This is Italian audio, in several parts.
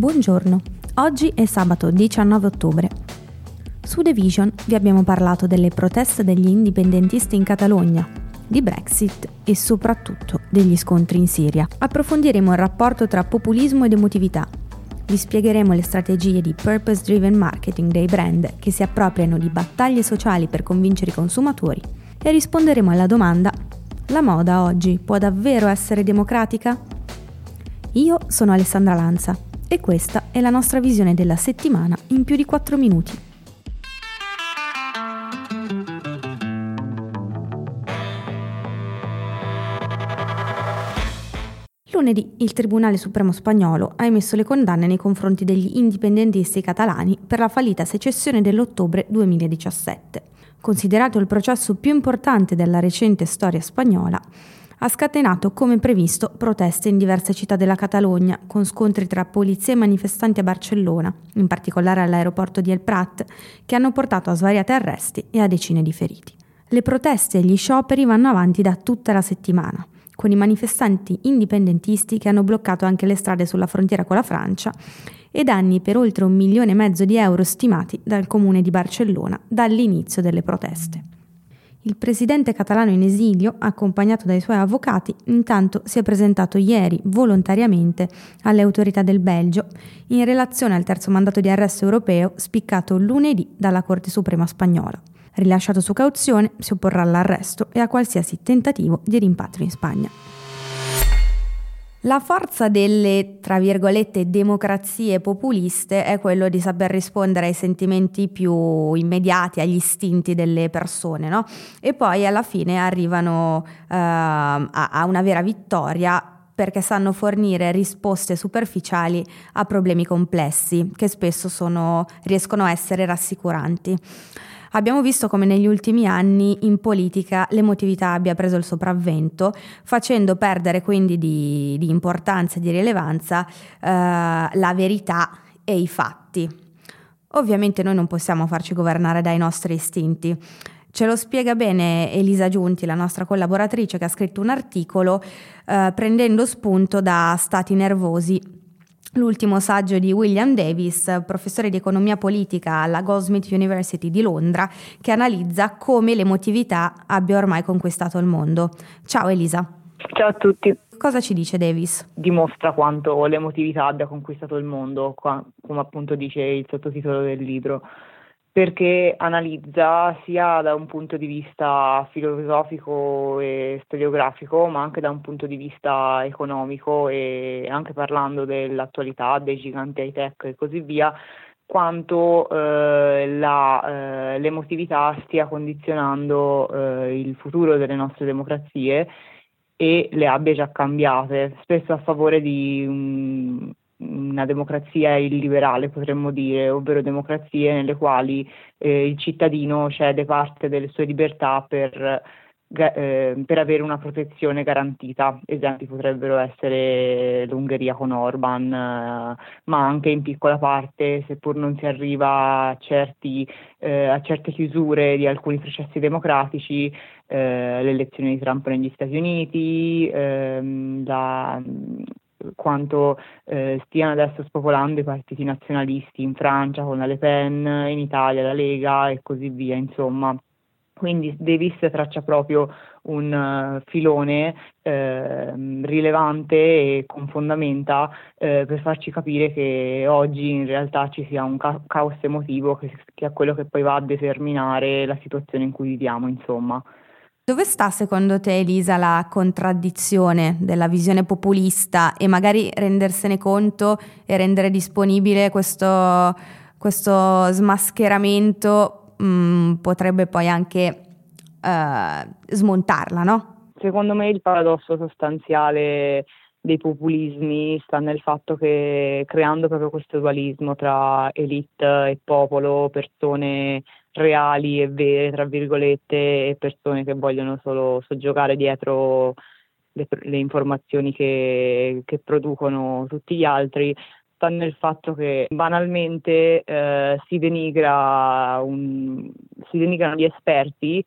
Buongiorno, oggi è sabato 19 ottobre. Su The Vision vi abbiamo parlato delle proteste degli indipendentisti in Catalogna, di Brexit e soprattutto degli scontri in Siria. Approfondiremo il rapporto tra populismo ed emotività. Vi spiegheremo le strategie di purpose driven marketing dei brand che si appropriano di battaglie sociali per convincere i consumatori e risponderemo alla domanda la moda oggi può davvero essere democratica? Io sono Alessandra Lanza e questa è la nostra visione della settimana in più di 4 minuti. Lunedì il Tribunale Supremo spagnolo ha emesso le condanne nei confronti degli indipendentisti catalani per la fallita secessione dell'ottobre 2017. Considerato il processo più importante della recente storia spagnola, ha scatenato come previsto proteste in diverse città della Catalogna, con scontri tra polizia e manifestanti a Barcellona, in particolare all'aeroporto di El Prat, che hanno portato a svariati arresti e a decine di feriti. Le proteste e gli scioperi vanno avanti da tutta la settimana, con i manifestanti indipendentisti che hanno bloccato anche le strade sulla frontiera con la Francia e danni per oltre un milione e mezzo di euro stimati dal comune di Barcellona dall'inizio delle proteste. Il presidente catalano in esilio, accompagnato dai suoi avvocati, intanto si è presentato ieri volontariamente alle autorità del Belgio in relazione al terzo mandato di arresto europeo spiccato lunedì dalla Corte Suprema spagnola. Rilasciato su cauzione, si opporrà all'arresto e a qualsiasi tentativo di rimpatrio in Spagna. La forza delle, tra virgolette, democrazie populiste è quello di saper rispondere ai sentimenti più immediati, agli istinti delle persone, no? E poi alla fine arrivano uh, a, a una vera vittoria perché sanno fornire risposte superficiali a problemi complessi che spesso sono, riescono a essere rassicuranti. Abbiamo visto come negli ultimi anni in politica l'emotività abbia preso il sopravvento, facendo perdere quindi di, di importanza e di rilevanza eh, la verità e i fatti. Ovviamente noi non possiamo farci governare dai nostri istinti. Ce lo spiega bene Elisa Giunti, la nostra collaboratrice, che ha scritto un articolo eh, prendendo spunto da stati nervosi l'ultimo saggio di William Davis, professore di economia politica alla Goldsmith University di Londra, che analizza come l'emotività abbia ormai conquistato il mondo. Ciao Elisa. Ciao a tutti. Cosa ci dice Davis? Dimostra quanto l'emotività abbia conquistato il mondo, come appunto dice il sottotitolo del libro perché analizza sia da un punto di vista filosofico e storiografico, ma anche da un punto di vista economico e anche parlando dell'attualità, dei giganti high tech e così via, quanto eh, la, eh, l'emotività stia condizionando eh, il futuro delle nostre democrazie e le abbia già cambiate, spesso a favore di un, una democrazia illiberale, potremmo dire, ovvero democrazie nelle quali eh, il cittadino cede parte delle sue libertà per, eh, per, avere una protezione garantita. Esempi potrebbero essere l'Ungheria con Orban, eh, ma anche in piccola parte, seppur non si arriva a, certi, eh, a certe chiusure di alcuni processi democratici, eh, l'elezione di Trump negli Stati Uniti, ehm, la quanto eh, stiano adesso spopolando i partiti nazionalisti in Francia con la Le Pen, in Italia la Lega e così via, insomma. Quindi Davis traccia proprio un uh, filone eh, rilevante e con fondamenta eh, per farci capire che oggi in realtà ci sia un ca- caos emotivo che, che è quello che poi va a determinare la situazione in cui viviamo, insomma. Dove sta secondo te Elisa la contraddizione della visione populista e magari rendersene conto e rendere disponibile questo, questo smascheramento mh, mm, potrebbe poi anche uh, smontarla, no? Secondo me il paradosso sostanziale dei populismi sta nel fatto che creando proprio questo dualismo tra elite e popolo, persone reali e vere, tra virgolette, e persone che vogliono solo soggiogare dietro le, le informazioni che, che, producono tutti gli altri, sta nel fatto che banalmente eh, si, denigra un, si denigrano gli esperti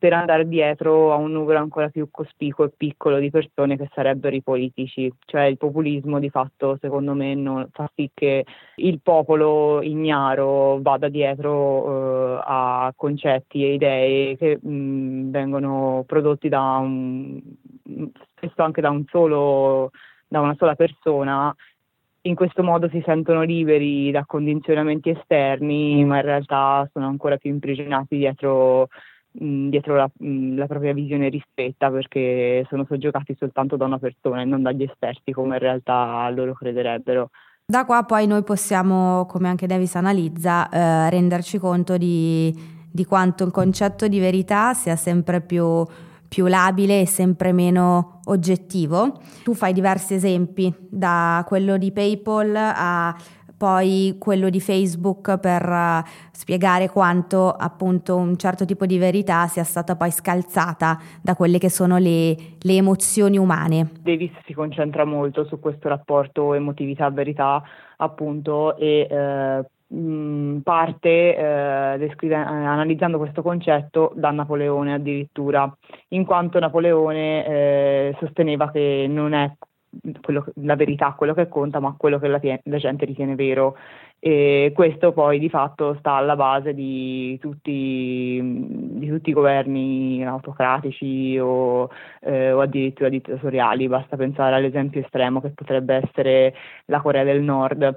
per andare dietro a un numero ancora più cospicuo e piccolo di persone che sarebbero i politici. Cioè il populismo di fatto, secondo me, non, fa sì che il popolo ignaro vada dietro eh, a concetti e idee che mh, vengono prodotti da un, spesso anche da un solo da una sola persona in questo modo si sentono liberi da condizionamenti esterni, ma in realtà sono ancora più imprigionati dietro dietro la, la, propria visione ristretta perché sono soggiogati soltanto da una persona e non dagli esperti come in realtà loro crederebbero. Da qua poi noi possiamo, come anche Davis analizza, eh, renderci conto di, di, quanto il concetto di verità sia sempre più, più labile e sempre meno oggettivo. Tu fai diversi esempi, da quello di PayPal a poi quello di Facebook per uh, spiegare quanto appunto un certo tipo di verità sia stata poi scalzata da quelle che sono le, le emozioni umane. Davis si concentra molto su questo rapporto emotività-verità appunto e eh, parte eh, descrive, eh, analizzando questo concetto da Napoleone addirittura, in quanto Napoleone eh, sosteneva che non è quello, la verità, quello che conta, ma quello che la, la, gente ritiene vero. E questo poi di fatto sta alla base di tutti, di tutti i governi autocratici o, eh, o, addirittura dittatoriali. Basta pensare all'esempio estremo che potrebbe essere la Corea del Nord.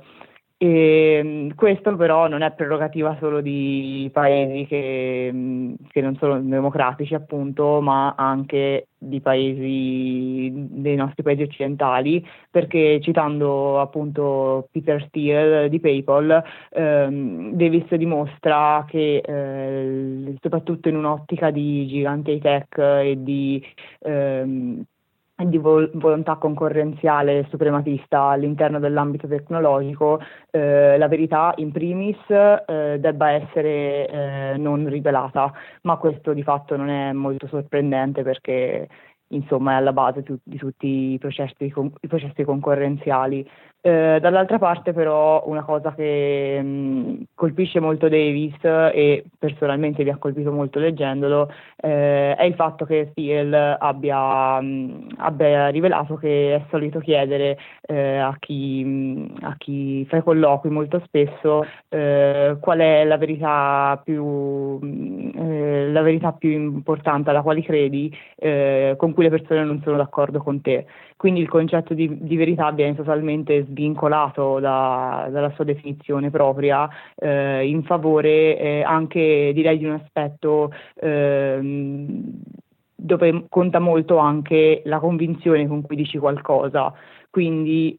E ehm, questo però non è prerogativa solo di paesi che, che, non sono democratici, appunto, ma anche di paesi, dei nostri paesi occidentali, perché citando appunto Peter Steele di PayPal, ehm, Davis dimostra che eh, soprattutto in un'ottica di giganti high tech e di ehm, di vol- volontà concorrenziale suprematista all'interno dell'ambito tecnologico, eh, la verità in primis eh, debba essere eh, non rivelata, ma questo di fatto non è molto sorprendente perché insomma è alla base tu- di tutti i processi, con- i processi concorrenziali. Eh, dall'altra parte però una cosa che mh, mm, colpisce molto Davis e personalmente mi ha colpito molto leggendolo eh, è il fatto che Steele abbia, mh, mm, abbia, rivelato che è solito chiedere eh, a, chi, mh, mm, a, chi, fa i colloqui molto spesso eh, qual è la verità, più, eh, la verità più importante alla quale credi con cui le persone non sono d'accordo con te. Quindi il concetto di, di verità viene totalmente svincolato da, dalla sua definizione propria eh, in favore eh, anche direi di un aspetto eh, dove conta molto anche la convinzione con cui dici qualcosa. Quindi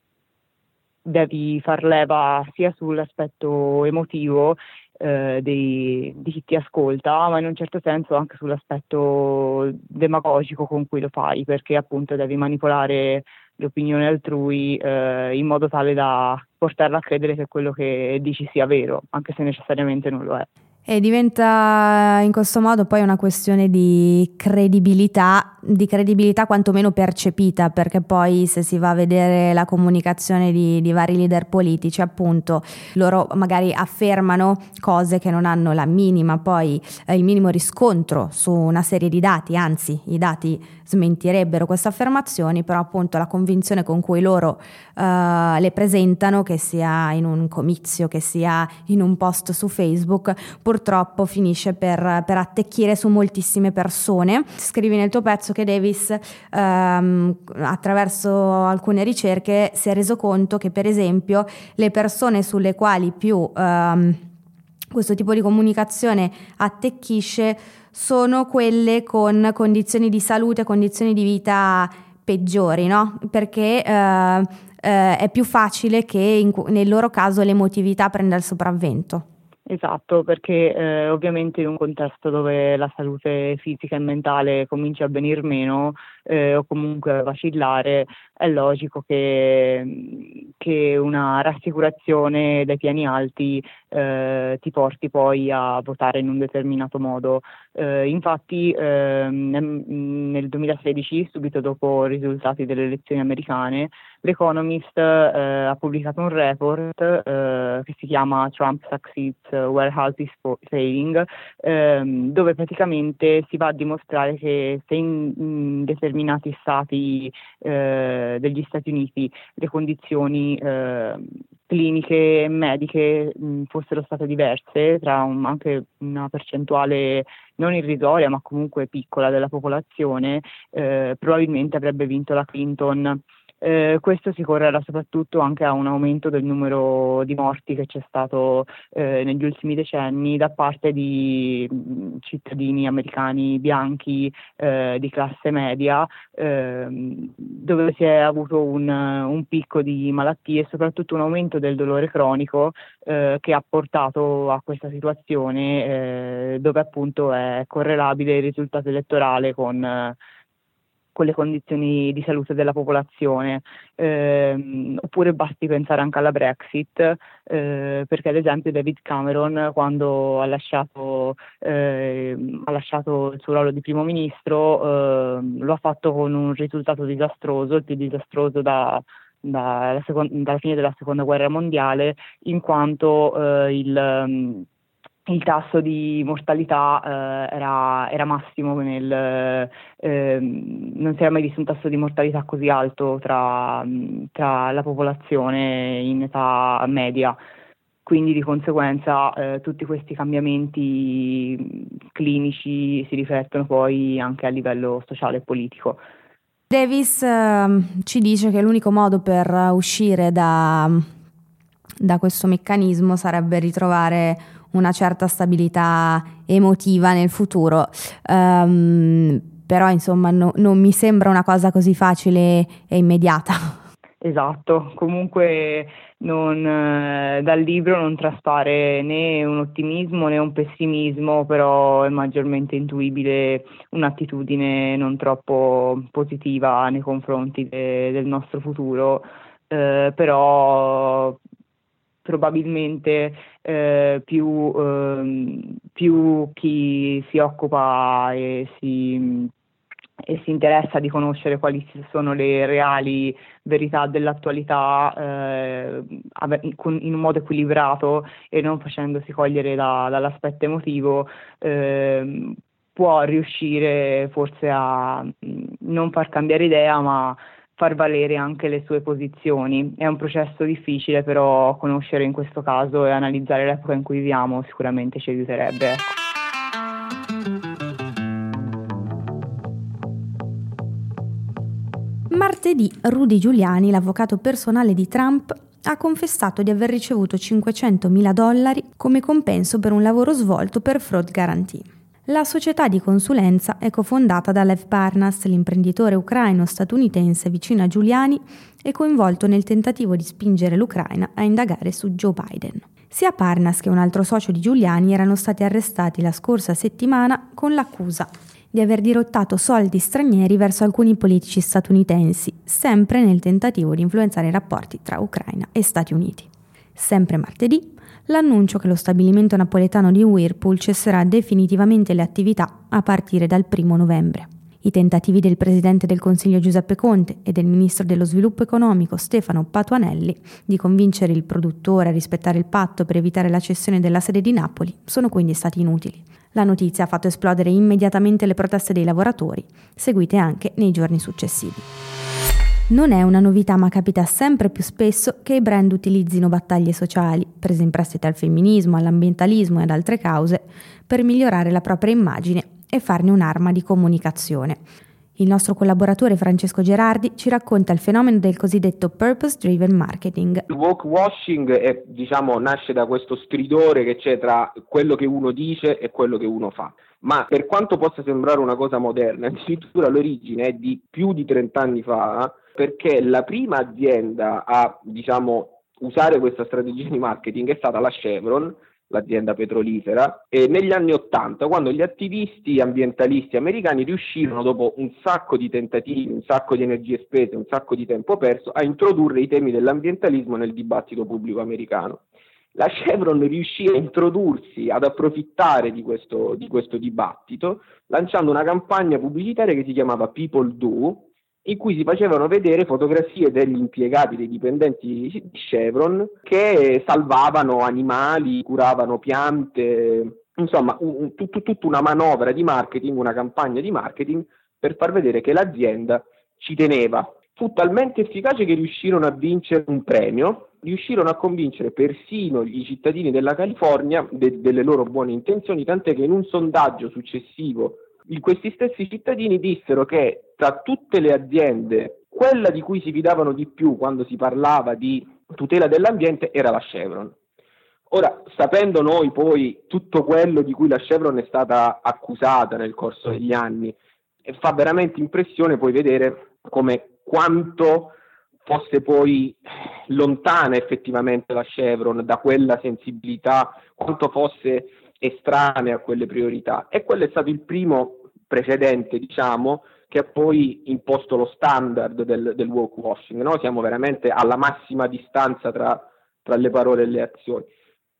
devi far leva sia sull'aspetto emotivo eh, dei, di chi ti ascolta, ma in un certo senso anche sull'aspetto demagogico con cui lo fai, perché appunto devi manipolare l'opinione altrui eh, in modo tale da portarla a credere che quello che dici sia vero, anche se necessariamente non lo è. E diventa in questo modo poi una questione di credibilità, di credibilità quantomeno percepita, perché poi se si va a vedere la comunicazione di, di, vari leader politici, appunto, loro magari affermano cose che non hanno la minima, poi eh, il minimo riscontro su una serie di dati, anzi i dati smentirebbero queste affermazioni, però appunto la convinzione con cui loro eh, le presentano, che sia in un comizio, che sia in un post su Facebook, purtroppo finisce per, per attecchire su moltissime persone. Scrivi nel tuo pezzo che Davis ehm, attraverso alcune ricerche si è reso conto che per esempio le persone sulle quali più ehm, questo tipo di comunicazione attecchisce sono quelle con condizioni di salute, condizioni di vita peggiori, no? Perché eh, eh, è più facile che in, nel loro caso l'emotività prenda il sopravvento. Esatto, perché eh, ovviamente in un contesto dove la salute fisica e mentale comincia a venir meno eh, o comunque a vacillare, è logico che, che una rassicurazione dai piani alti eh, ti porti poi a votare in un determinato modo. Eh, infatti ehm, nel 2016, subito dopo i risultati delle elezioni americane, l'Economist eh, ha pubblicato un report eh, che si chiama Trump Succeeds Where House is Failing, ehm, dove praticamente si va a dimostrare che se in, in determinati stati eh, degli Stati Uniti le condizioni eh, cliniche e mediche mh, fossero state diverse tra un, anche una percentuale non irrisoria ma comunque piccola della popolazione, eh, probabilmente avrebbe vinto la Clinton. Eh, questo si correla soprattutto anche a un aumento del numero di morti che c'è stato eh, negli ultimi decenni da parte di mm, cittadini americani bianchi eh, di classe media, ehm, dove si è avuto un, un, picco di malattie e soprattutto un aumento del dolore cronico eh, che ha portato a questa situazione eh, dove appunto è correlabile il risultato elettorale con con le condizioni di salute della popolazione, eh, oppure basti pensare anche alla Brexit, eh, perché ad esempio David Cameron quando ha lasciato, eh, ha lasciato il suo ruolo di primo ministro ehm, lo ha fatto con un risultato disastroso, il più disastroso da, dalla, seconda, dalla fine della seconda guerra mondiale, in quanto eh, il il tasso di mortalità eh, era, era, massimo, nel, eh, non si era mai visto un tasso di mortalità così alto tra, tra la popolazione in età media. Quindi di conseguenza eh, tutti questi cambiamenti clinici si riflettono poi anche a livello sociale e politico. Davis ehm, ci dice che l'unico modo per uscire da, da questo meccanismo sarebbe ritrovare una certa stabilità emotiva nel futuro. Um, però insomma no, non mi sembra una cosa così facile e immediata. Esatto, comunque non, eh, dal libro non traspare né un ottimismo né un pessimismo, però è maggiormente intuibile un'attitudine non troppo positiva nei confronti de, del nostro futuro, eh, però probabilmente eh, più, eh, più, chi si occupa e si, e si, interessa di conoscere quali sono le reali verità dell'attualità eh, in un modo equilibrato e non facendosi cogliere da, dall'aspetto emotivo ehm, può riuscire forse a mm, non far cambiare idea ma far valere anche le sue posizioni. È un processo difficile, però conoscere in questo caso e analizzare l'epoca in cui viviamo sicuramente ci aiuterebbe. Ecco. Martedì Rudy Giuliani, l'avvocato personale di Trump, ha confessato di aver ricevuto 500.000 dollari come compenso per un lavoro svolto per Fraud Guarantee. La società di consulenza è cofondata da Lev Parnas, l'imprenditore ucraino-statunitense vicino a Giuliani e coinvolto nel tentativo di spingere l'Ucraina a indagare su Joe Biden. Sia Parnas che un altro socio di Giuliani erano stati arrestati la scorsa settimana con l'accusa di aver dirottato soldi stranieri verso alcuni politici statunitensi, sempre nel tentativo di influenzare i rapporti tra Ucraina e Stati Uniti. Sempre martedì, l'annuncio che lo stabilimento napoletano di Whirlpool cesserà definitivamente le attività a partire dal 1 novembre. I tentativi del Presidente del Consiglio Giuseppe Conte e del Ministro dello Sviluppo Economico Stefano Patuanelli di convincere il produttore a rispettare il patto per evitare la cessione della sede di Napoli sono quindi stati inutili. La notizia ha fatto esplodere immediatamente le proteste dei lavoratori, seguite anche nei giorni successivi. Non è una novità, ma capita sempre più spesso che i brand utilizzino battaglie sociali, prese in prestito al femminismo, all'ambientalismo e ad altre cause, per migliorare la propria immagine e farne un'arma di comunicazione. Il nostro collaboratore Francesco Gerardi ci racconta il fenomeno del cosiddetto purpose driven marketing. Il walk washing è, diciamo, nasce da questo stridore che c'è tra quello che uno dice e quello che uno fa. Ma per quanto possa sembrare una cosa moderna, addirittura l'origine è di più di 30 anni fa, perché la prima azienda a diciamo, usare questa strategia di marketing è stata la Chevron, l'azienda petrolifera, e negli anni Ottanta, quando gli attivisti ambientalisti americani riuscirono, dopo un sacco di tentativi, un sacco di energie spese, un sacco di tempo perso, a introdurre i temi dell'ambientalismo nel dibattito pubblico americano. la Chevron riuscì a introdursi, ad approfittare di questo, di questo dibattito, lanciando una campagna pubblicitaria che si chiamava People Do, in cui si facevano vedere fotografie degli impiegati, dei dipendenti di Chevron che salvavano animali, curavano piante, insomma un, tut, tutta una manovra di marketing, una campagna di marketing per far vedere che l'azienda ci teneva. Fu talmente efficace che riuscirono a vincere un premio, riuscirono a convincere persino i cittadini della California de, delle loro buone intenzioni, tant'è che in un sondaggio successivo questi stessi cittadini dissero che tra tutte le aziende, quella di cui si fidavano di più quando si parlava di tutela dell'ambiente era la Chevron. Ora, sapendo noi poi tutto quello di cui la Chevron è stata accusata nel corso degli anni, fa veramente impressione poi vedere come quanto fosse poi lontana effettivamente la Chevron da quella sensibilità, quanto fosse estranea a quelle priorità. E quello è stato il primo precedente, diciamo, che ha poi imposto lo standard del, del woke washing. No? Siamo veramente alla massima distanza tra, tra le parole e le azioni.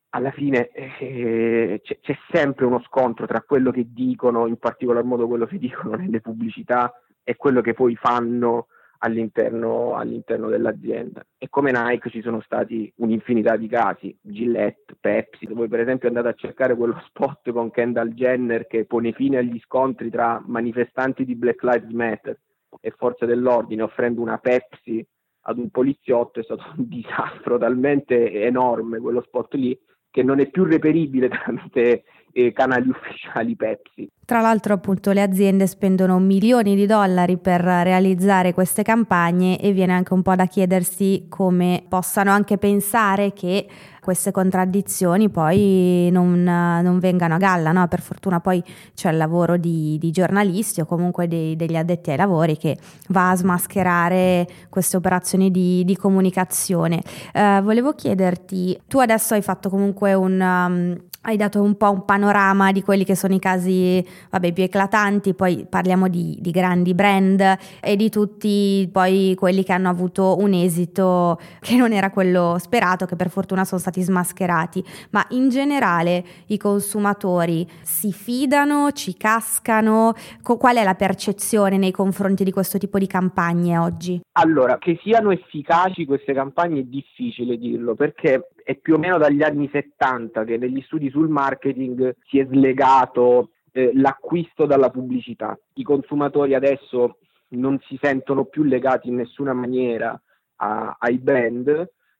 Alla fine eh, c'è, c'è sempre uno scontro tra quello che dicono, in particolar modo quello che dicono nelle pubblicità, e quello che poi fanno all'interno, all'interno, dell'azienda. E come Nike ci sono stati un'infinità di casi, Gillette, Pepsi, voi per esempio andate a cercare quello spot con Kendall Jenner che pone fine agli scontri tra manifestanti di Black Lives Matter e forze dell'ordine offrendo una Pepsi ad un poliziotto, è stato un disastro talmente enorme quello spot lì che non è più reperibile tramite eh, canali ufficiali Pepsi. Tra l'altro appunto le aziende spendono milioni di dollari per realizzare queste campagne e viene anche un po' da chiedersi come possano anche pensare che queste contraddizioni poi non, non vengano a galla, no? per fortuna poi c'è il lavoro di, di giornalisti o comunque dei, degli addetti ai lavori che va a smascherare queste operazioni di, di comunicazione. Uh, volevo chiederti, tu adesso hai fatto comunque un... Um, hai dato un po' un panorama di quelli che sono i casi vabbè, più eclatanti, poi parliamo di, di, grandi brand e di tutti poi quelli che hanno avuto un esito che non era quello sperato, che per fortuna sono stati smascherati, ma in generale i consumatori si fidano, ci cascano, qual è la percezione nei confronti di questo tipo di campagne oggi? Allora, che siano efficaci queste campagne è difficile dirlo perché è più o meno dagli anni 70 che negli studi sul marketing si è slegato eh, l'acquisto dalla pubblicità. I consumatori adesso non si sentono più legati in nessuna maniera a, ai brand,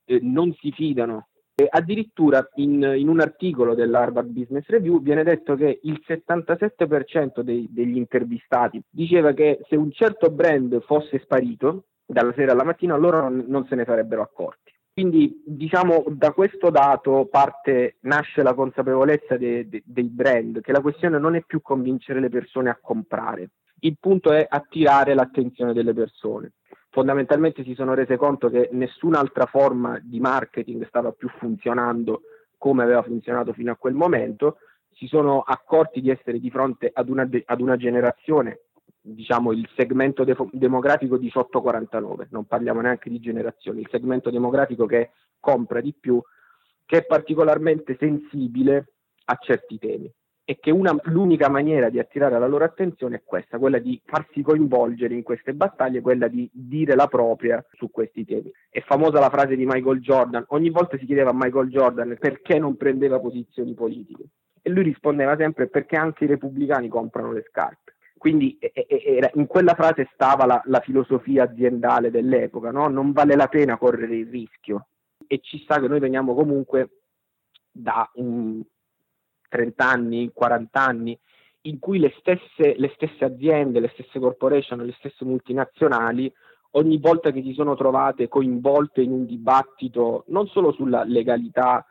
eh, non si fidano. E addirittura in, in, un articolo dell'Harvard Business Review viene detto che il 77% dei, degli intervistati diceva che se un certo brand fosse sparito dalla sera alla mattina loro non, non se ne sarebbero accorti. Quindi diciamo da questo dato parte, nasce la consapevolezza de, de, dei brand che la questione non è più convincere le persone a comprare, il punto è attirare l'attenzione delle persone. Fondamentalmente si sono rese conto che nessun'altra forma di marketing stava più funzionando come aveva funzionato fino a quel momento, si sono accorti di essere di fronte ad una, ad una generazione diciamo, il segmento de- demografico 18-49, non parliamo neanche di generazioni, il segmento demografico che compra di più, che è particolarmente sensibile a certi temi e che una, l'unica maniera di attirare la loro attenzione è questa, quella di farsi coinvolgere in queste battaglie, quella di dire la propria su questi temi. È famosa la frase di Michael Jordan, ogni volta si chiedeva a Michael Jordan perché non prendeva posizioni politiche e lui rispondeva sempre perché anche i repubblicani comprano le scarpe. Quindi in quella frase stava la, la filosofia aziendale dell'epoca, no? non vale la pena correre il rischio. E ci sta che noi veniamo comunque da um, 30 anni, 40 anni, in cui le stesse, le stesse aziende, le stesse corporation, le stesse multinazionali ogni volta che si sono trovate coinvolte in un dibattito non solo sulla legalità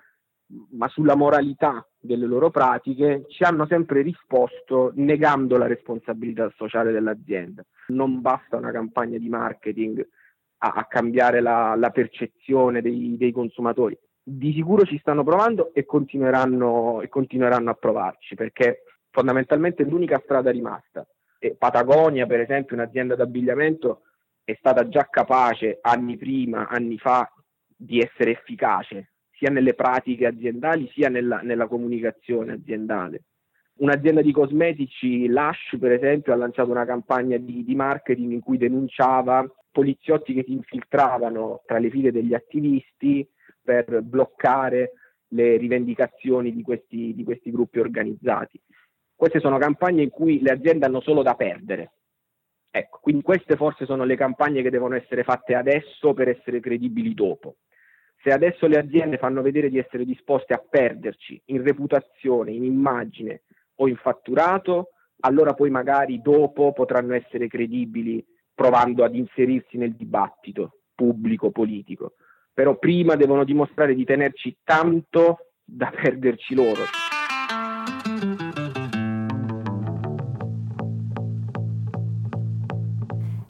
ma sulla moralità delle loro pratiche, ci hanno sempre risposto negando la responsabilità sociale dell'azienda. Non basta una campagna di marketing a, a cambiare la, la percezione dei, dei, consumatori. Di sicuro ci stanno provando e continueranno, e continueranno a provarci perché fondamentalmente è l'unica strada rimasta. E Patagonia, per esempio, un'azienda d'abbigliamento, è stata già capace anni prima, anni fa, di essere efficace sia nelle pratiche aziendali sia nella, nella comunicazione aziendale. Un'azienda di cosmetici, Lush per esempio, ha lanciato una campagna di, di, marketing in cui denunciava poliziotti che si infiltravano tra le file degli attivisti per bloccare le rivendicazioni di questi, di questi gruppi organizzati. Queste sono campagne in cui le aziende hanno solo da perdere. Ecco, quindi queste forse sono le campagne che devono essere fatte adesso per essere credibili dopo. Se adesso le aziende fanno vedere di essere disposte a perderci in reputazione, in immagine o in fatturato, allora poi magari dopo potranno essere credibili provando ad inserirsi nel dibattito pubblico, politico. Però prima devono dimostrare di tenerci tanto da perderci loro.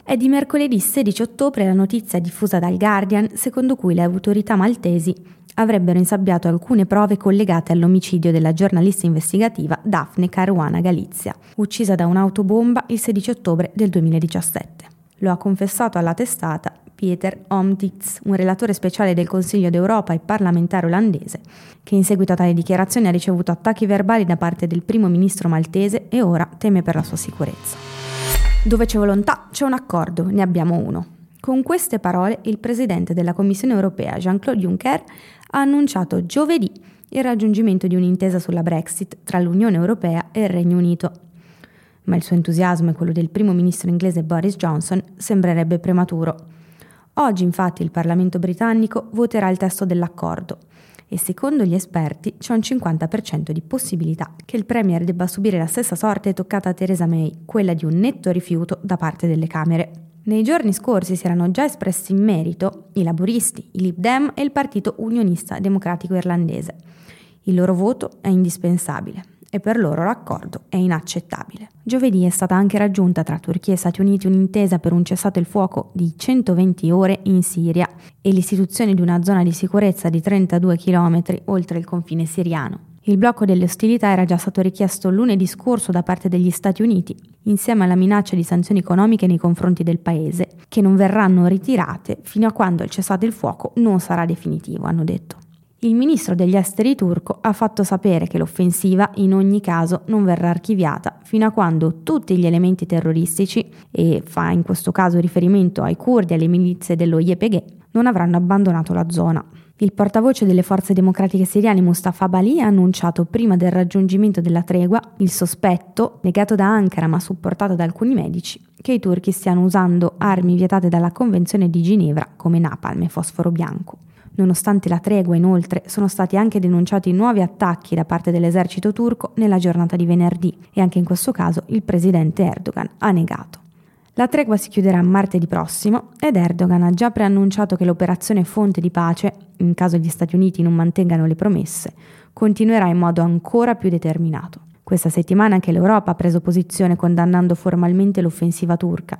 È di mercoledì 16 ottobre la notizia diffusa dal Guardian secondo cui le autorità maltesi avrebbero insabbiato alcune prove collegate all'omicidio della giornalista investigativa Daphne Caruana Galizia, uccisa da un'autobomba il 16 ottobre del 2017. Lo ha confessato alla testata Pieter Omtitz, un relatore speciale del Consiglio d'Europa e parlamentare olandese, che in seguito a tali dichiarazioni ha ricevuto attacchi verbali da parte del primo ministro maltese e ora teme per la sua sicurezza. Dove c'è volontà c'è un accordo, ne abbiamo uno. Con queste parole il presidente della Commissione europea Jean-Claude Juncker ha annunciato giovedì il raggiungimento di un'intesa sulla Brexit tra l'Unione Europea e il Regno Unito. Ma il suo entusiasmo e quello del primo ministro inglese Boris Johnson sembrerebbe prematuro. Oggi infatti il Parlamento britannico voterà il testo dell'accordo e secondo gli esperti c'è un 50% di possibilità che il Premier debba subire la stessa sorte toccata a Theresa May, quella di un netto rifiuto da parte delle Camere. Nei giorni scorsi si erano già espressi in merito i laburisti, i Lib Dem e il Partito Unionista Democratico Irlandese. Il loro voto è indispensabile e per loro l'accordo è inaccettabile. Giovedì è stata anche raggiunta tra Turchia e Stati Uniti un'intesa per un cessato il fuoco di 120 ore in Siria e l'istituzione di una zona di sicurezza di 32 km oltre il confine siriano. Il blocco delle ostilità era già stato richiesto lunedì scorso da parte degli Stati Uniti, insieme alla minaccia di sanzioni economiche nei confronti del paese, che non verranno ritirate fino a quando il cessato il fuoco non sarà definitivo, hanno detto. Il ministro degli esteri turco ha fatto sapere che l'offensiva in ogni caso non verrà archiviata fino a quando tutti gli elementi terroristici, e fa in questo caso riferimento ai curdi e alle milizie dello YPG, non avranno abbandonato la zona. Il portavoce delle forze democratiche siriane Mustafa Bali ha annunciato prima del raggiungimento della tregua il sospetto, negato da Ankara ma supportato da alcuni medici, che i turchi stiano usando armi vietate dalla Convenzione di Ginevra come napalm e fosforo bianco. Nonostante la tregua, inoltre, sono stati anche denunciati nuovi attacchi da parte dell'esercito turco nella giornata di venerdì e anche in questo caso il presidente Erdogan ha negato. La tregua si chiuderà martedì prossimo ed Erdogan ha già preannunciato che l'operazione Fonte di Pace, in caso gli Stati Uniti non mantengano le promesse, continuerà in modo ancora più determinato. Questa settimana anche l'Europa ha preso posizione condannando formalmente l'offensiva turca.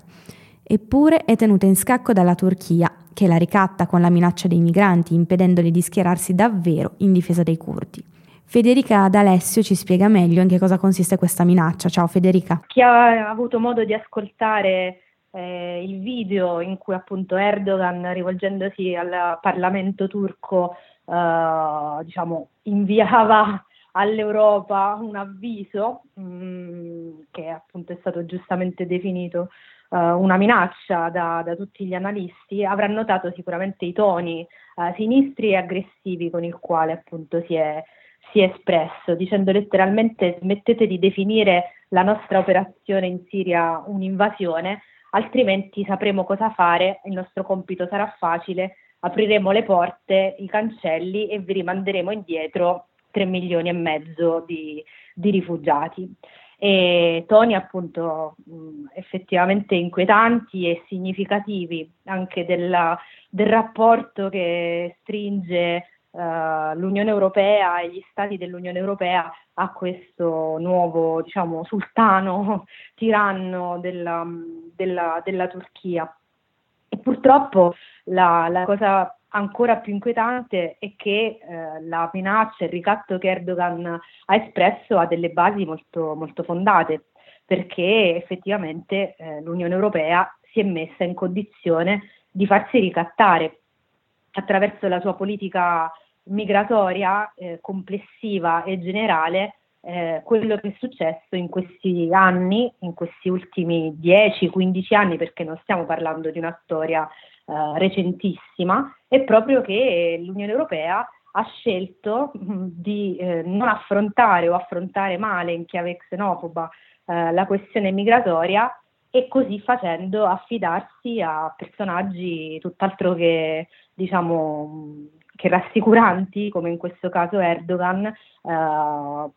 Eppure è tenuta in scacco dalla Turchia che la ricatta con la minaccia dei migranti, impedendoli di schierarsi davvero in difesa dei curdi. Federica D'Alessio ci spiega meglio in che cosa consiste questa minaccia. Ciao Federica. Chi ha avuto modo di ascoltare eh, il video in cui appunto Erdogan, rivolgendosi al Parlamento turco, eh, diciamo, inviava all'Europa un avviso mh, mm, che appunto è stato giustamente definito uh, una minaccia da, da, tutti gli analisti, avrà notato sicuramente i toni uh, sinistri e aggressivi con il quale appunto si è, si è espresso, dicendo letteralmente smettete di definire la nostra operazione in Siria un'invasione, altrimenti sapremo cosa fare, il nostro compito sarà facile, apriremo le porte, i cancelli e vi rimanderemo indietro 3 milioni e mezzo di, di rifugiati e toni appunto mh, effettivamente inquietanti e significativi anche della, del rapporto che stringe uh, l'Unione Europea e gli stati dell'Unione Europea a questo nuovo diciamo sultano tiranno della, della, della Turchia. E purtroppo la, la cosa ancora più inquietante è che eh, la minaccia e il ricatto che Erdogan ha espresso ha delle basi molto, molto fondate, perché effettivamente eh, l'Unione Europea si è messa in condizione di farsi ricattare attraverso la sua politica migratoria eh, complessiva e generale eh, quello che è successo in questi anni, in questi ultimi 10-15 anni, perché non stiamo parlando di una storia eh, recentissima, è proprio che l'Unione Europea ha scelto mm, di eh, non affrontare o affrontare male in chiave xenofoba eh, la questione migratoria e così facendo affidarsi a personaggi tutt'altro che diciamo che rassicuranti, come in questo caso Erdogan, eh,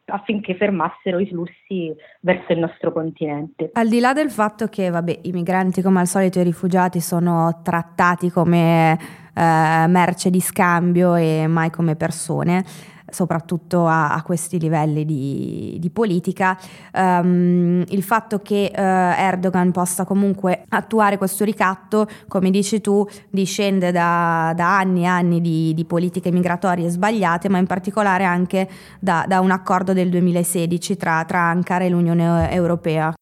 affinché fermassero i flussi verso il nostro continente. Al di là del fatto che vabbè, i migranti come al solito i rifugiati sono trattati come eh, merce di scambio e mai come persone, soprattutto a, a questi livelli di, di politica. Um, il fatto che uh, Erdogan possa comunque attuare questo ricatto, come dici tu, discende da, da anni e anni di, di, politiche migratorie sbagliate, ma in particolare anche da, da un accordo del 2016 tra, tra Ankara e l'Unione Europea.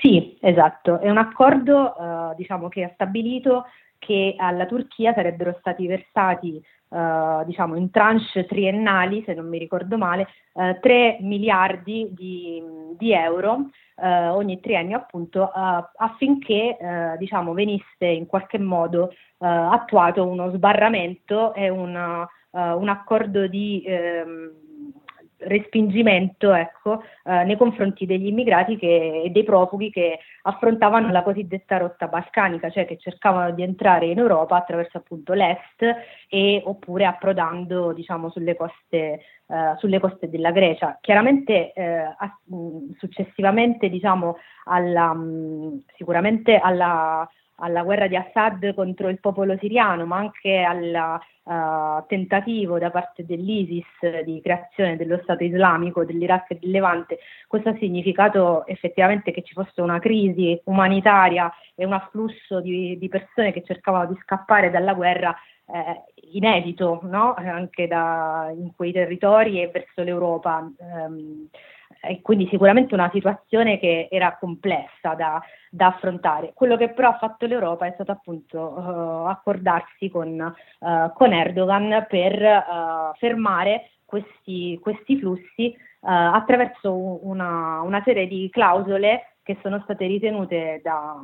Sì, esatto, è un accordo uh, diciamo, che ha stabilito che alla Turchia sarebbero stati versati Uh, diciamo in tranche triennali, se non mi ricordo male, uh, 3 miliardi di, di euro uh, ogni triennio appunto affinché diciamo, venisse in qualche modo attuato uno sbarramento e una, un accordo di ehm, respingimento ecco, eh, nei confronti degli immigrati e dei profughi che affrontavano la cosiddetta rotta balcanica, cioè che cercavano di entrare in Europa attraverso appunto l'est e, oppure approdando diciamo, sulle, coste, eh, sulle coste della Grecia. Chiaramente eh, successivamente diciamo, alla, sicuramente alla alla guerra di Assad contro il popolo siriano, ma anche al uh, tentativo da parte dell'ISIS di creazione dello Stato islamico dell'Iraq e del Levante, questo ha significato effettivamente che ci fosse una crisi umanitaria e un afflusso di, di persone che cercavano di scappare dalla guerra eh, inedito no? anche da, in quei territori e verso l'Europa. Um, e quindi sicuramente una situazione che era complessa da, da, affrontare. Quello che però ha fatto l'Europa è stato appunto uh, accordarsi con, uh, con, Erdogan per uh, fermare questi, questi flussi attraverso una, una serie di clausole che sono state ritenute da,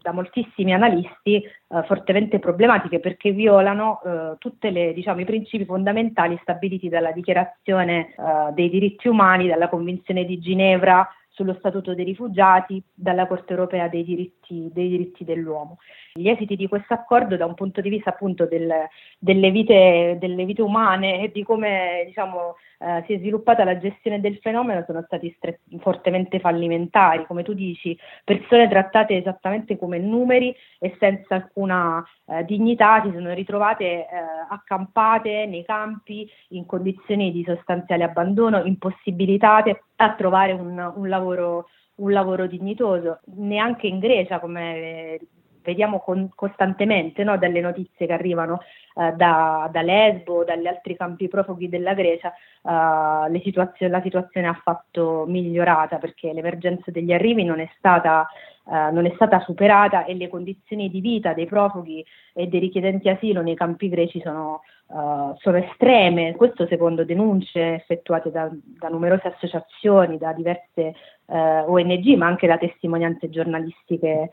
da moltissimi analisti fortemente problematiche perché violano tutti diciamo, i principi fondamentali stabiliti dalla Dichiarazione dei diritti umani, dalla Convenzione di Ginevra sullo Statuto dei rifugiati, dalla Corte europea dei diritti, dei diritti dell'uomo. Gli esiti di questo accordo da un punto di vista appunto del, delle, vite, delle, vite, umane e di come diciamo, eh, si è sviluppata la gestione del fenomeno sono stati stre- fortemente fallimentari, come tu dici, persone trattate esattamente come numeri e senza alcuna eh, dignità si sono ritrovate eh, accampate nei campi in condizioni di sostanziale abbandono, impossibilitate a trovare un, un lavoro un lavoro dignitoso, neanche in Grecia, come vediamo con, costantemente no, dalle notizie che arrivano eh, da, da, Lesbo, dagli altri campi profughi della Grecia, eh, situazio- la situazione ha fatto migliorata perché l'emergenza degli arrivi non è stata eh, non è stata superata e le condizioni di vita dei profughi e dei richiedenti asilo nei campi greci sono, uh, sono estreme, questo secondo denunce effettuate da, da numerose associazioni, da diverse eh, ONG, ma anche da testimonianze giornalistiche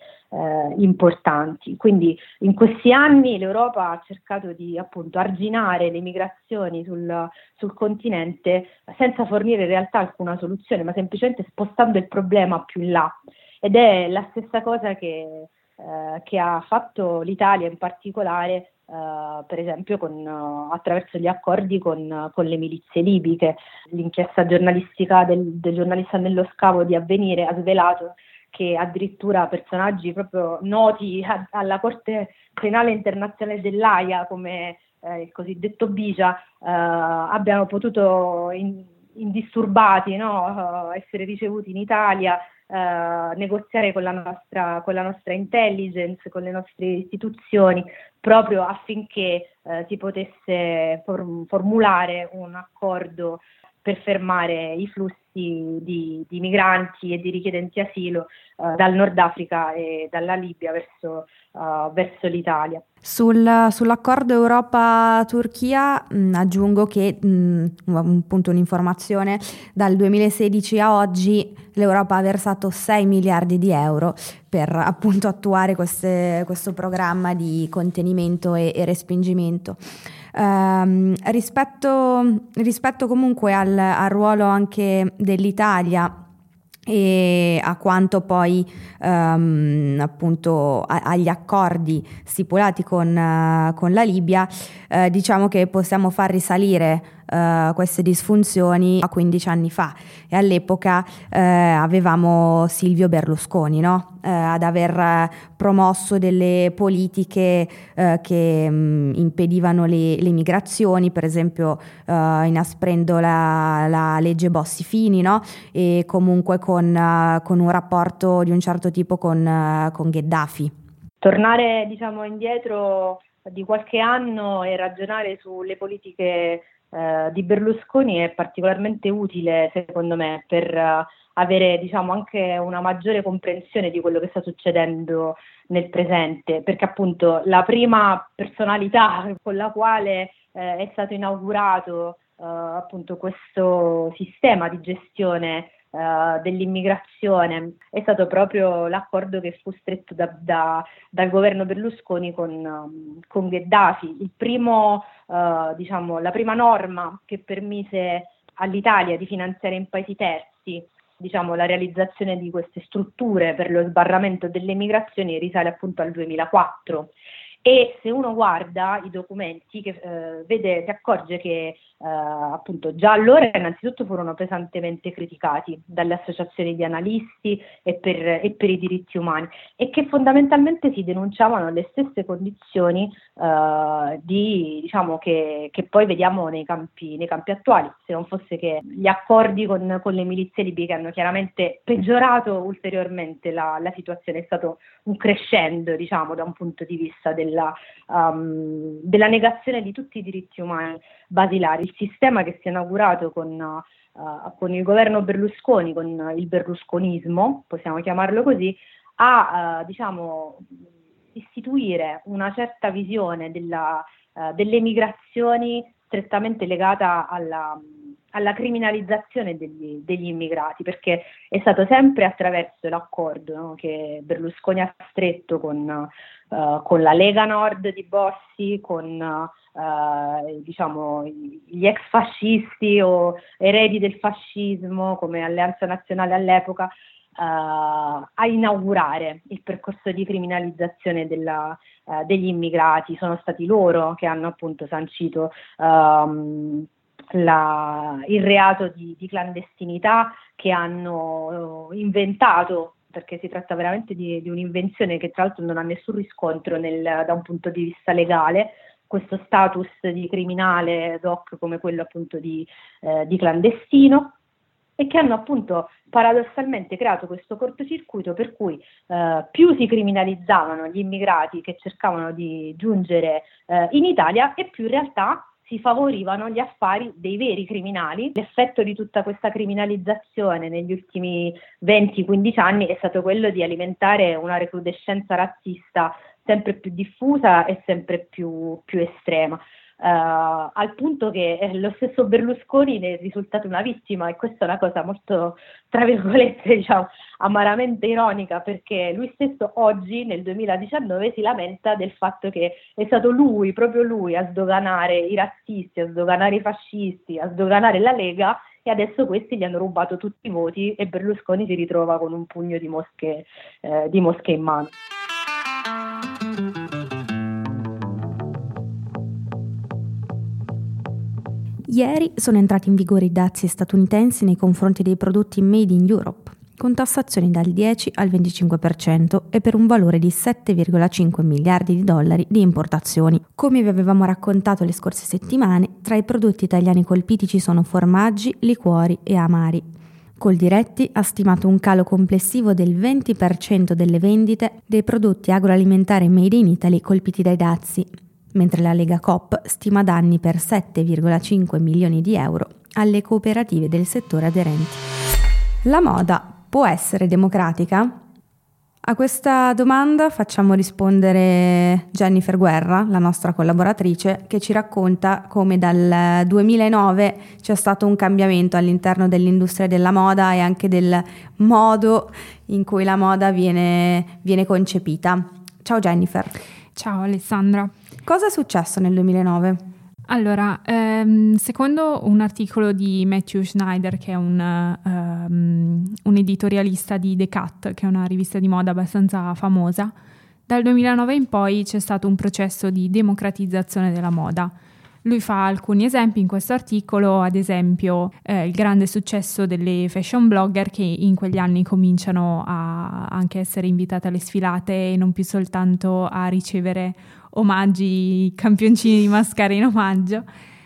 importanti. Quindi in questi anni l'Europa ha cercato di appunto arginare le migrazioni sul, sul continente senza fornire in realtà alcuna soluzione, ma semplicemente spostando il problema più in là ed è la stessa cosa che, eh, che ha fatto l'Italia in particolare Uh, per esempio con, uh, attraverso gli accordi con, con, le milizie libiche. L'inchiesta giornalistica del, del, giornalista nello scavo di Avvenire ha svelato che addirittura personaggi proprio noti a, alla Corte Penale Internazionale dell'AIA come eh, il cosiddetto Bija uh, abbiano potuto in, indisturbati no? essere ricevuti in Italia Uh, negoziare con la, nostra, con la, nostra, intelligence, con le nostre istituzioni, proprio affinché uh, si potesse form- formulare un accordo per fermare i flussi di, di migranti e di richiedenti asilo uh, dal Nord Africa e dalla Libia verso, uh, verso l'Italia. Sul, sull'accordo Europa-Turchia mh, mm, aggiungo che, mh, mm, appunto un'informazione, dal 2016 a oggi l'Europa ha versato 6 miliardi di euro per appunto attuare queste, questo programma di contenimento e, e respingimento. Um, rispetto, rispetto, comunque al, al ruolo anche dell'Italia e a quanto poi um, appunto a, agli accordi stipulati con, uh, con la Libia, uh, diciamo che possiamo far risalire uh, queste disfunzioni a 15 anni fa e all'epoca avevamo Silvio Berlusconi no? ad aver promosso delle politiche che um, impedivano le, le, migrazioni, per esempio inasprendo la, la legge Bossi-Fini no? e comunque con, con, un rapporto di un certo tipo con, con Gheddafi. Tornare diciamo, indietro di qualche anno e ragionare sulle politiche eh, di Berlusconi è particolarmente utile, secondo me, per uh, avere diciamo, anche una maggiore comprensione di quello che sta succedendo nel presente, perché appunto la prima personalità con la quale eh, è stato inaugurato eh, appunto questo sistema di gestione uh, dell'immigrazione è stato proprio l'accordo che fu stretto da, da, dal governo Berlusconi con, um, con Gheddafi. Primo, uh, diciamo, la prima norma che permise all'Italia di finanziare in paesi terzi diciamo, la realizzazione di queste strutture per lo sbarramento delle migrazioni risale appunto al 2004 e se uno guarda i documenti che, eh, vede, si accorge che eh, appunto già allora innanzitutto furono pesantemente criticati dalle associazioni di analisti e per, e per i diritti umani e che fondamentalmente si denunciavano le stesse condizioni eh, di, diciamo, che, che, poi vediamo nei campi, nei campi, attuali, se non fosse che gli accordi con, con le milizie libiche hanno chiaramente peggiorato ulteriormente la, la situazione, è stato un crescendo diciamo, da un punto di vista della, um, della negazione di tutti i diritti umani basilari. Il sistema che si è inaugurato con, uh, con il governo Berlusconi, con il berlusconismo, possiamo chiamarlo così, a uh, diciamo, istituire una certa visione della, uh, delle migrazioni strettamente legata alla, alla criminalizzazione degli, degli, immigrati, perché è stato sempre attraverso l'accordo no, che Berlusconi ha stretto con, uh, con, la Lega Nord di Bossi, con uh, diciamo, gli ex fascisti o eredi del fascismo come Alleanza Nazionale all'epoca, a inaugurare il percorso di criminalizzazione della, uh, degli immigrati. Sono stati loro che hanno appunto sancito um, la, il reato di, di, clandestinità, che hanno inventato perché si tratta veramente di, di, un'invenzione che tra l'altro non ha nessun riscontro nel, da un punto di vista legale, questo status di criminale doc come quello appunto di, eh, di clandestino e che hanno appunto paradossalmente creato questo cortocircuito per cui eh, più si criminalizzavano gli immigrati che cercavano di giungere eh, in Italia e più in realtà si favorivano gli affari dei veri criminali. L'effetto di tutta questa criminalizzazione negli ultimi 20-15 anni è stato quello di alimentare una recrudescenza razzista sempre più diffusa e sempre più, più estrema. Uh, al punto che eh, lo stesso Berlusconi ne è risultato una vittima e questa è una cosa molto, tra virgolette, diciamo, amaramente ironica perché lui stesso oggi, nel 2019, si lamenta del fatto che è stato lui, proprio lui, a sdoganare i razzisti, a sdoganare i fascisti, a sdoganare la Lega e adesso questi gli hanno rubato tutti i voti e Berlusconi si ritrova con un pugno di mosche, eh, di mosche in mano. Ieri sono entrati in vigore i dazi statunitensi nei confronti dei prodotti made in Europe, con tassazioni dal 10 al 25% e per un valore di 7,5 miliardi di dollari di importazioni. Come vi avevamo raccontato le scorse settimane, tra i prodotti italiani colpiti ci sono formaggi, liquori e amari. Coldiretti ha stimato un calo complessivo del 20% delle vendite dei prodotti agroalimentari made in Italy colpiti dai dazi, mentre la Lega Coop stima danni per 7,5 milioni di euro alle cooperative del settore aderenti. La moda può essere democratica? A questa domanda facciamo rispondere Jennifer Guerra, la nostra collaboratrice, che ci racconta come dal 2009 c'è stato un cambiamento all'interno dell'industria della moda e anche del modo in cui la moda viene, viene concepita. Ciao Jennifer. Ciao Alessandra. Cosa è successo nel 2009? Allora, ehm, secondo un articolo di Matthew Schneider, che è un, um, un, editorialista di The Cut, che è una rivista di moda abbastanza famosa, dal 2009 in poi c'è stato un processo di democratizzazione della moda. Lui fa alcuni esempi in questo articolo, ad esempio eh, il grande successo delle fashion blogger che in quegli anni cominciano a anche essere invitate alle sfilate e non più soltanto a ricevere omaggi, campioncini di mascara in omaggio.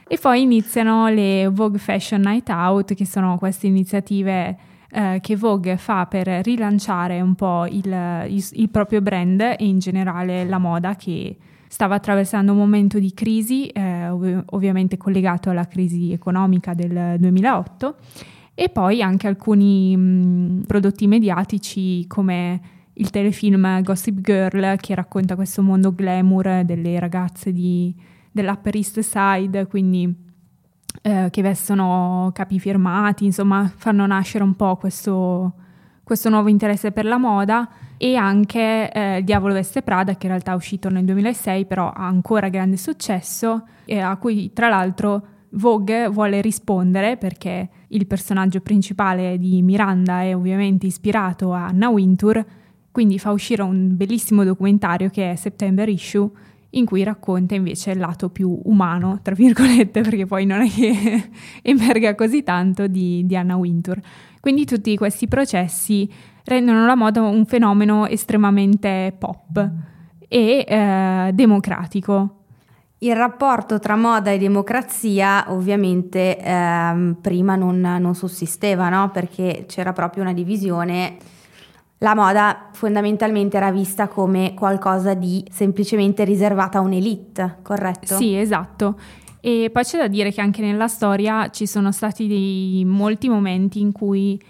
E poi iniziano le Vogue Fashion Night Out, che sono queste iniziative eh, che Vogue fa per rilanciare un po' il, il, il, proprio brand e in generale la moda che stava attraversando un momento di crisi, eh, ov- ovviamente collegato alla crisi economica del 2008, e poi anche alcuni mh, prodotti mediatici come il telefilm Gossip Girl che racconta questo mondo glamour delle ragazze di, dell'Upper East Side, quindi eh, che vestono capi firmati, insomma fanno nascere un po' questo, questo nuovo interesse per la moda e anche eh, Il Diavolo Veste Prada che in realtà è uscito nel 2006 però ha ancora grande successo e a cui tra l'altro Vogue vuole rispondere perché il personaggio principale di Miranda è ovviamente ispirato a Anna Wintour quindi fa uscire un bellissimo documentario che è September Issue, in cui racconta invece il lato più umano, tra virgolette, perché poi non è che emerga così tanto di, di Anna Wintour. Quindi tutti questi processi rendono la moda un fenomeno estremamente pop e eh, democratico. Il rapporto tra moda e democrazia ovviamente eh, prima non, non sussisteva, no? perché c'era proprio una divisione la moda fondamentalmente era vista come qualcosa di semplicemente riservata a un'elite, corretto? Sì, esatto. E poi c'è da dire che anche nella storia ci sono stati dei molti momenti in cui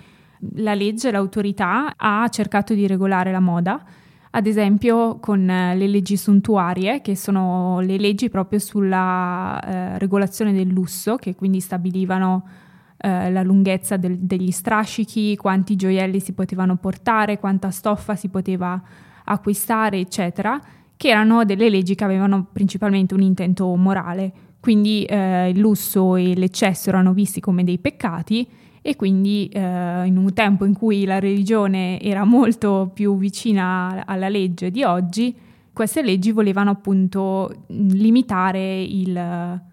la legge, l'autorità ha cercato di regolare la moda, ad esempio con le leggi suntuarie, che sono le leggi proprio sulla eh, regolazione del lusso, che quindi stabilivano eh, la lunghezza del, degli strascichi, quanti gioielli si potevano portare, quanta stoffa si poteva acquistare, eccetera, che erano delle leggi che avevano principalmente un intento morale. Quindi eh, il lusso e l'eccesso erano visti come dei peccati e quindi eh, in un tempo in cui la religione era molto più vicina alla legge di oggi, queste leggi volevano appunto limitare il,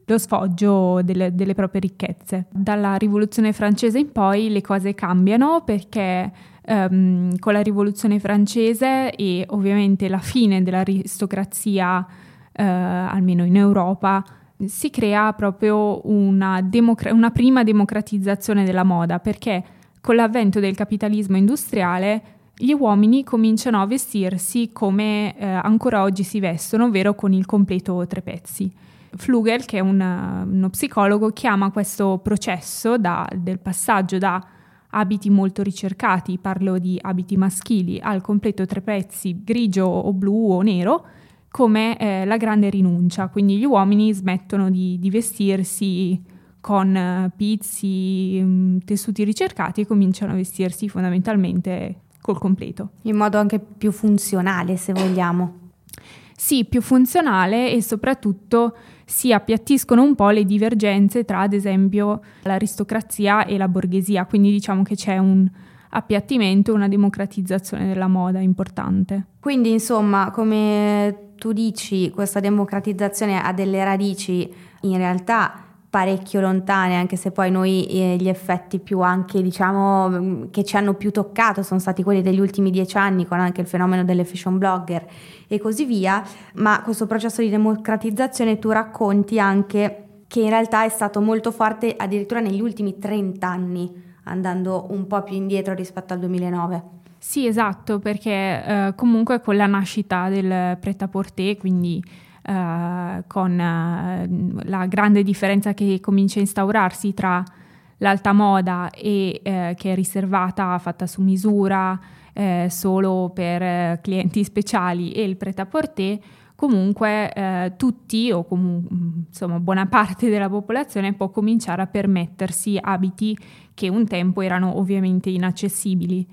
lo sfoggio delle, delle, proprie ricchezze. Dalla rivoluzione francese in poi le cose cambiano perché um, con la rivoluzione francese e ovviamente la fine dell'aristocrazia, uh, almeno in Europa, si crea proprio una, democra- una prima democratizzazione della moda perché con l'avvento del capitalismo industriale gli uomini cominciano a vestirsi come eh, ancora oggi si vestono, ovvero con il completo tre pezzi. Flugel, che è una, uno psicologo, chiama questo processo da, del passaggio da abiti molto ricercati, parlo di abiti maschili, al completo tre pezzi grigio o blu o nero, come eh, la grande rinuncia. Quindi gli uomini smettono di, di vestirsi con eh, pizzi, mm, tessuti ricercati e cominciano a vestirsi fondamentalmente col completo. In modo anche più funzionale, se vogliamo. Sì, più funzionale e soprattutto si appiattiscono un po' le divergenze tra, ad esempio, l'aristocrazia e la borghesia, quindi diciamo che c'è un appiattimento, una democratizzazione della moda importante. Quindi, insomma, come tu dici, questa democratizzazione ha delle radici in realtà parecchio lontane, anche se poi noi eh, gli effetti più anche diciamo mm, che ci hanno più toccato sono stati quelli degli ultimi dieci anni con anche il fenomeno delle fashion blogger e così via, ma questo processo di democratizzazione tu racconti anche che in realtà è stato molto forte addirittura negli ultimi 30 anni, andando un po' più indietro rispetto al 2009. Sì, esatto, perché eh, comunque con la nascita del pret-à-porter, quindi Uh, con uh, la grande differenza che comincia a instaurarsi tra l'alta moda e eh, che è riservata, fatta su misura, eh, solo per eh, clienti speciali e il pret-à-porter, comunque eh, tutti o comunque insomma buona parte della popolazione può cominciare a permettersi abiti che un tempo erano ovviamente inaccessibili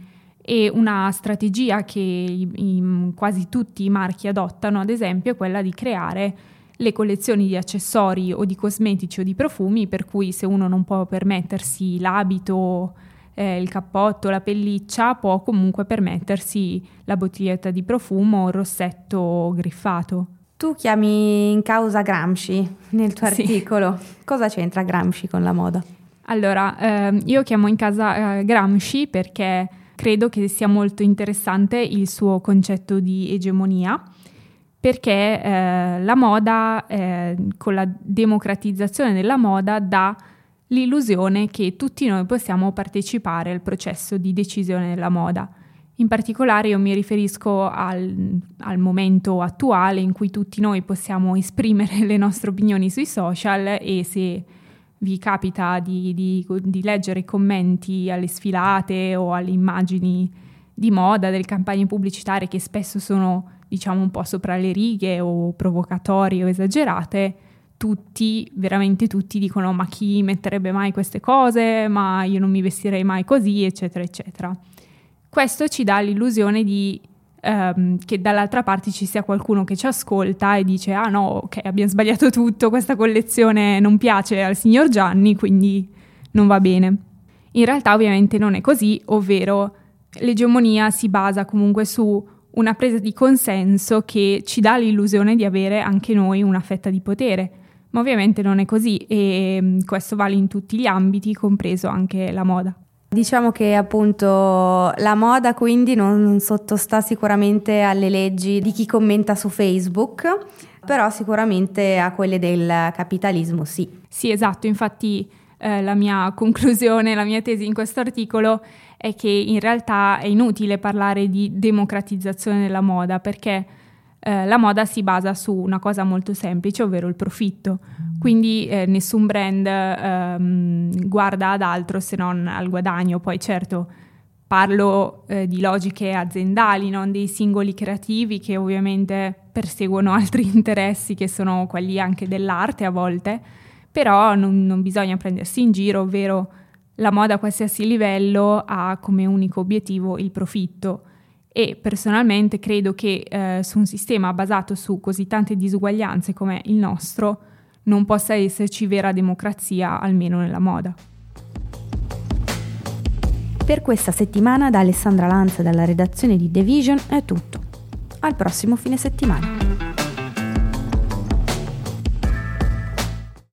e una strategia che i, i, quasi tutti i marchi adottano ad esempio è quella di creare le collezioni di accessori o di cosmetici o di profumi per cui se uno non può permettersi l'abito eh, il cappotto, la pelliccia, può comunque permettersi la bottiglietta di profumo o il rossetto griffato. Tu chiami in causa Gramsci nel tuo sì. articolo. Cosa c'entra Gramsci con la moda? Allora, eh, io chiamo in casa eh, Gramsci perché credo che sia molto interessante il suo concetto di egemonia, perché eh, la moda, eh, con la democratizzazione della moda, dà l'illusione che tutti noi possiamo partecipare al processo di decisione della moda. In particolare io mi riferisco al, al, momento attuale in cui tutti noi possiamo esprimere le nostre opinioni sui social e se vi capita di, di, di leggere commenti alle sfilate o alle immagini di moda, delle campagne pubblicitarie che spesso sono diciamo un po' sopra le righe o provocatorie o esagerate, tutti, veramente tutti dicono ma chi metterebbe mai queste cose, ma io non mi vestirei mai così, eccetera, eccetera. Questo ci dà l'illusione di ehm, che dall'altra parte ci sia qualcuno che ci ascolta e dice ah no, ok, abbiamo sbagliato tutto, questa collezione non piace al signor Gianni, quindi non va bene. In realtà ovviamente non è così, ovvero l'egemonia si basa comunque su una presa di consenso che ci dà l'illusione di avere anche noi una fetta di potere ma ovviamente non è così e mm, questo vale in tutti gli ambiti, compreso anche la moda. Diciamo che appunto la moda quindi non sottostà sicuramente alle leggi di chi commenta su Facebook, però sicuramente a quelle del capitalismo sì. Sì, esatto, infatti eh, la mia conclusione, la mia tesi in questo articolo è che in realtà è inutile parlare di democratizzazione della moda perché eh, la moda si basa su una cosa molto semplice, ovvero il profitto. Quindi eh, nessun brand ehm, guarda ad altro se non al guadagno. Poi certo parlo eh, di logiche aziendali, non dei singoli creativi che ovviamente perseguono altri interessi che sono quelli anche dell'arte a volte, però non, non bisogna prendersi in giro, ovvero la moda a qualsiasi livello ha come unico obiettivo il profitto e personalmente credo che eh, su un sistema basato su così tante disuguaglianze come il nostro non possa esserci vera democrazia, almeno nella moda. Per questa settimana da Alessandra Lanza dalla redazione di The Vision è tutto. Al prossimo fine settimana.